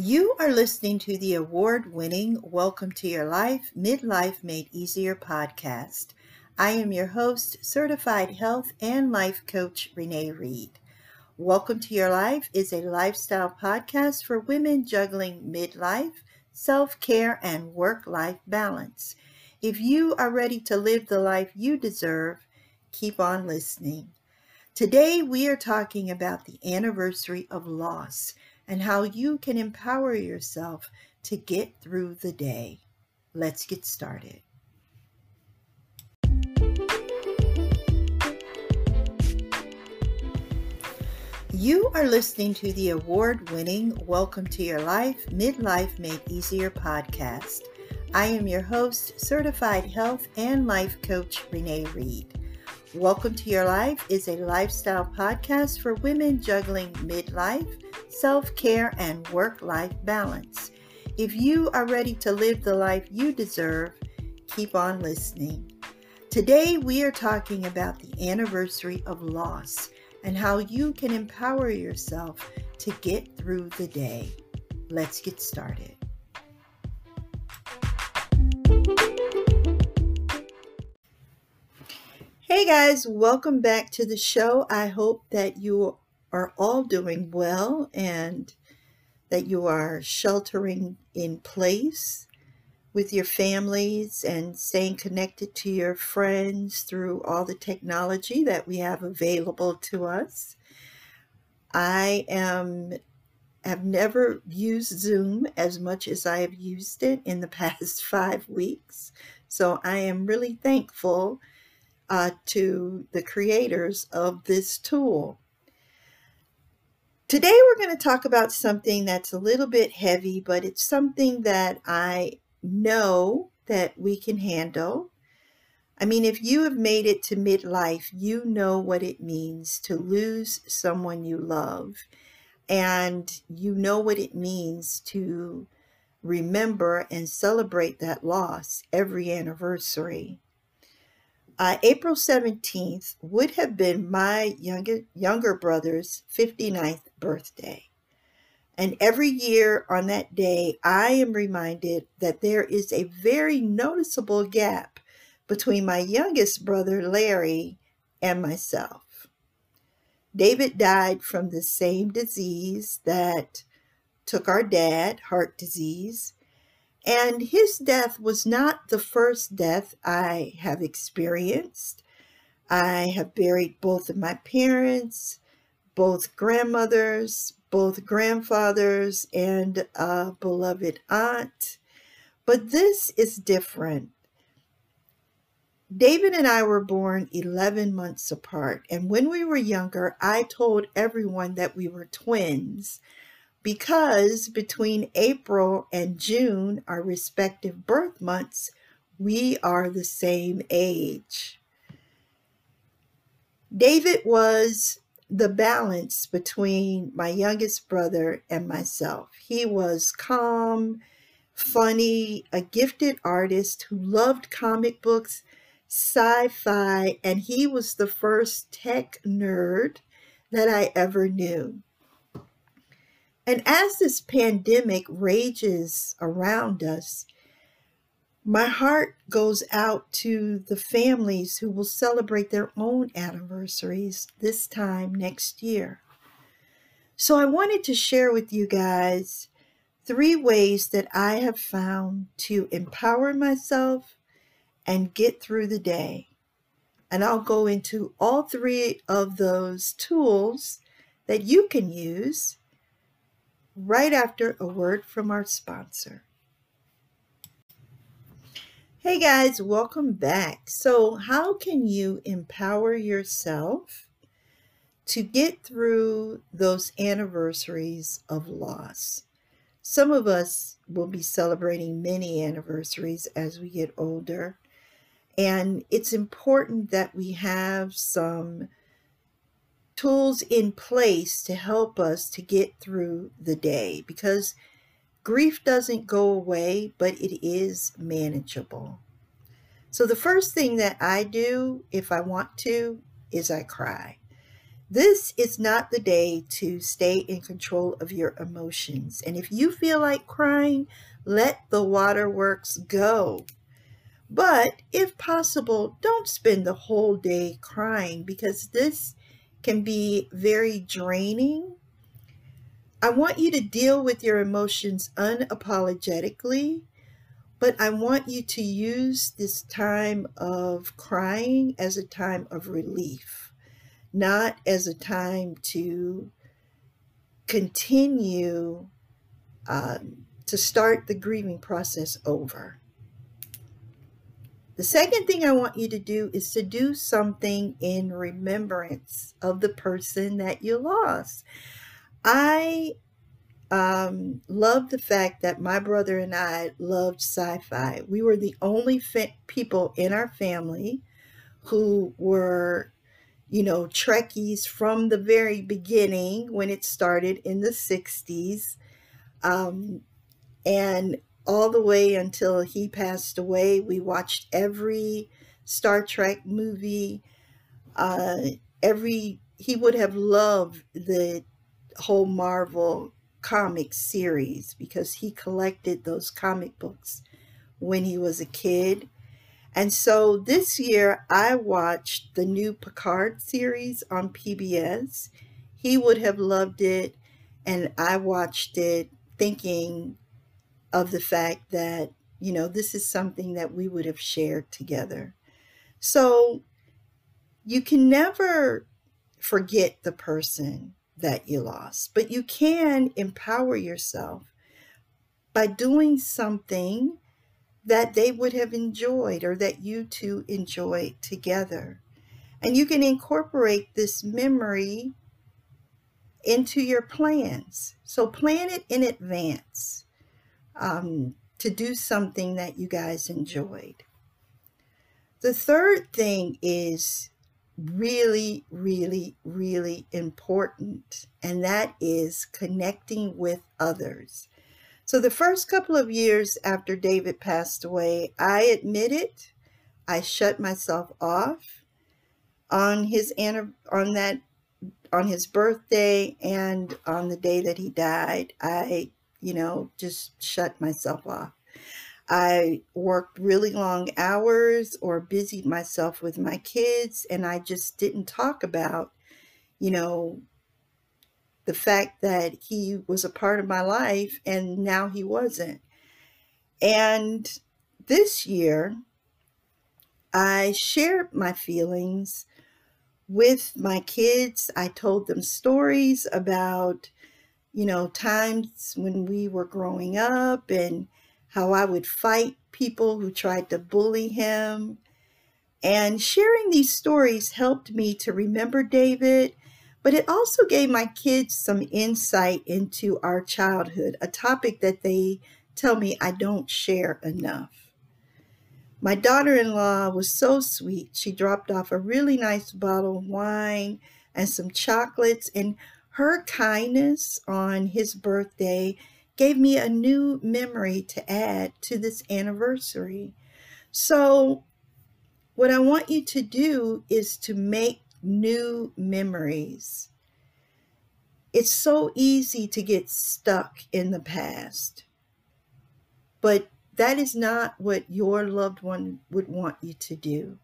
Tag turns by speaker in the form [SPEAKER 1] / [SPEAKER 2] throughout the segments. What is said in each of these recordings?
[SPEAKER 1] You are listening to the award winning Welcome to Your Life Midlife Made Easier podcast. I am your host, certified health and life coach Renee Reed. Welcome to Your Life is a lifestyle podcast for women juggling midlife, self care, and work life balance. If you are ready to live the life you deserve, keep on listening. Today, we are talking about the anniversary of loss and how you can empower yourself to get through the day. Let's get started. You are listening to the award winning Welcome to Your Life Midlife Made Easier podcast. I am your host, certified health and life coach Renee Reed. Welcome to Your Life is a lifestyle podcast for women juggling midlife, self care, and work life balance. If you are ready to live the life you deserve, keep on listening. Today, we are talking about the anniversary of loss and how you can empower yourself to get through the day. Let's get started. Hey guys, welcome back to the show. I hope that you are all doing well and that you are sheltering in place with your families and staying connected to your friends through all the technology that we have available to us. I am have never used Zoom as much as I have used it in the past 5 weeks. So I am really thankful uh, to the creators of this tool. Today, we're going to talk about something that's a little bit heavy, but it's something that I know that we can handle. I mean, if you have made it to midlife, you know what it means to lose someone you love, and you know what it means to remember and celebrate that loss every anniversary. Uh, April 17th would have been my younger, younger brother's 59th birthday. And every year on that day, I am reminded that there is a very noticeable gap between my youngest brother, Larry, and myself. David died from the same disease that took our dad, heart disease, and his death was not the first death I have experienced. I have buried both of my parents, both grandmothers, both grandfathers, and a beloved aunt. But this is different. David and I were born 11 months apart. And when we were younger, I told everyone that we were twins because between April and June, our respective birth months, we are the same age. David was the balance between my youngest brother and myself. He was calm, funny, a gifted artist who loved comic books, sci fi, and he was the first tech nerd that I ever knew. And as this pandemic rages around us, my heart goes out to the families who will celebrate their own anniversaries this time next year. So I wanted to share with you guys three ways that I have found to empower myself and get through the day. And I'll go into all three of those tools that you can use right after a word from our sponsor. Hey guys, welcome back. So, how can you empower yourself to get through those anniversaries of loss? Some of us will be celebrating many anniversaries as we get older, and it's important that we have some tools in place to help us to get through the day because grief doesn't go away, but it is manageable. So, the first thing that I do if I want to is I cry. This is not the day to stay in control of your emotions. And if you feel like crying, let the waterworks go. But if possible, don't spend the whole day crying because this can be very draining. I want you to deal with your emotions unapologetically, but I want you to use this time of crying as a time of relief not as a time to continue um, to start the grieving process over. The second thing I want you to do is to do something in remembrance of the person that you lost. I um, love the fact that my brother and I loved sci fi. We were the only fa- people in our family who were you know, Trekkies from the very beginning when it started in the 60s. Um, and all the way until he passed away, we watched every Star Trek movie. Uh, every he would have loved the whole Marvel comic series because he collected those comic books when he was a kid. And so this year I watched the new Picard series on PBS. He would have loved it, and I watched it thinking of the fact that, you know, this is something that we would have shared together. So you can never forget the person that you lost, but you can empower yourself by doing something that they would have enjoyed or that you two enjoyed together. And you can incorporate this memory into your plans. So plan it in advance um, to do something that you guys enjoyed. The third thing is really, really, really important, and that is connecting with others. So the first couple of years after David passed away, I admit it, I shut myself off on his on that on his birthday and on the day that he died. I, you know, just shut myself off. I worked really long hours or busied myself with my kids and I just didn't talk about, you know, the fact that he was a part of my life and now he wasn't. And this year, I shared my feelings with my kids. I told them stories about, you know, times when we were growing up and how I would fight people who tried to bully him. And sharing these stories helped me to remember David but it also gave my kids some insight into our childhood, a topic that they tell me I don't share enough. My daughter in law was so sweet. She dropped off a really nice bottle of wine and some chocolates, and her kindness on his birthday gave me a new memory to add to this anniversary. So, what I want you to do is to make new memories. It's so easy to get stuck in the past, but that is not what your loved one would want you to do.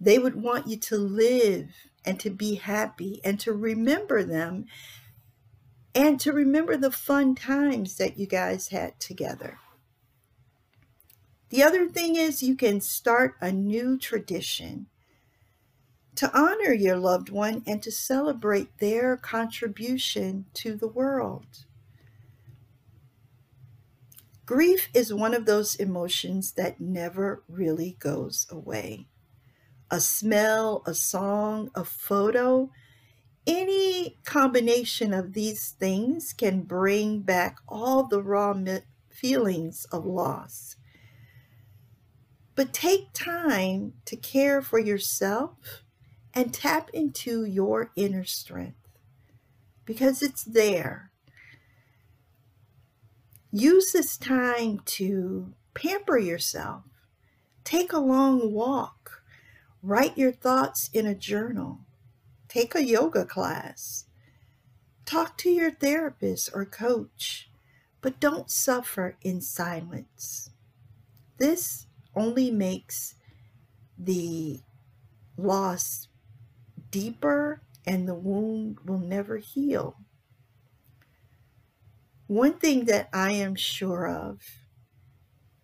[SPEAKER 1] They would want you to live and to be happy and to remember them and to remember the fun times that you guys had together. The other thing is, you can start a new tradition to honor your loved one and to celebrate their contribution to the world. Grief is one of those emotions that never really goes away. A smell, a song, a photo, any combination of these things can bring back all the raw feelings of loss. But take time to care for yourself and tap into your inner strength because it's there. Use this time to pamper yourself. Take a long walk. Write your thoughts in a journal. take a yoga class, talk to your therapist or coach, but don't suffer in silence. This only makes the loss deeper and the wound will never heal. One thing that I am sure of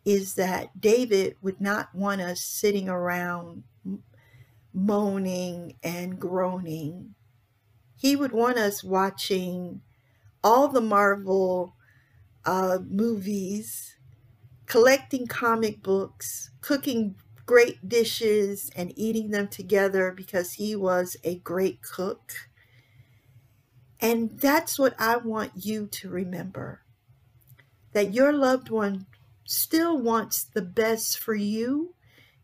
[SPEAKER 1] is that David would not want us sitting around moaning and groaning. He would want us watching all the Marvel uh, movies, collecting comic books, cooking great dishes, and eating them together because he was a great cook. And that's what I want you to remember that your loved one still wants the best for you,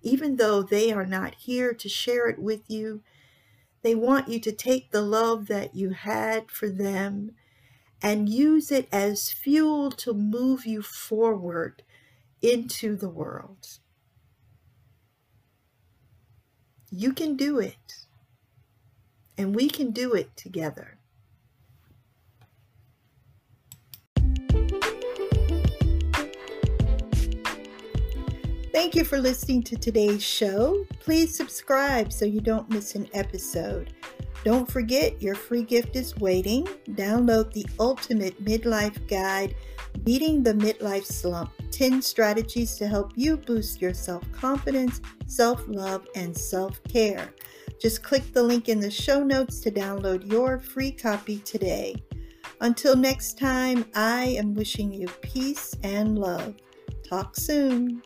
[SPEAKER 1] even though they are not here to share it with you. They want you to take the love that you had for them and use it as fuel to move you forward into the world. You can do it, and we can do it together. Thank you for listening to today's show. Please subscribe so you don't miss an episode. Don't forget your free gift is waiting. Download the ultimate midlife guide, Beating the Midlife Slump 10 strategies to help you boost your self confidence, self love, and self care. Just click the link in the show notes to download your free copy today. Until next time, I am wishing you peace and love. Talk soon.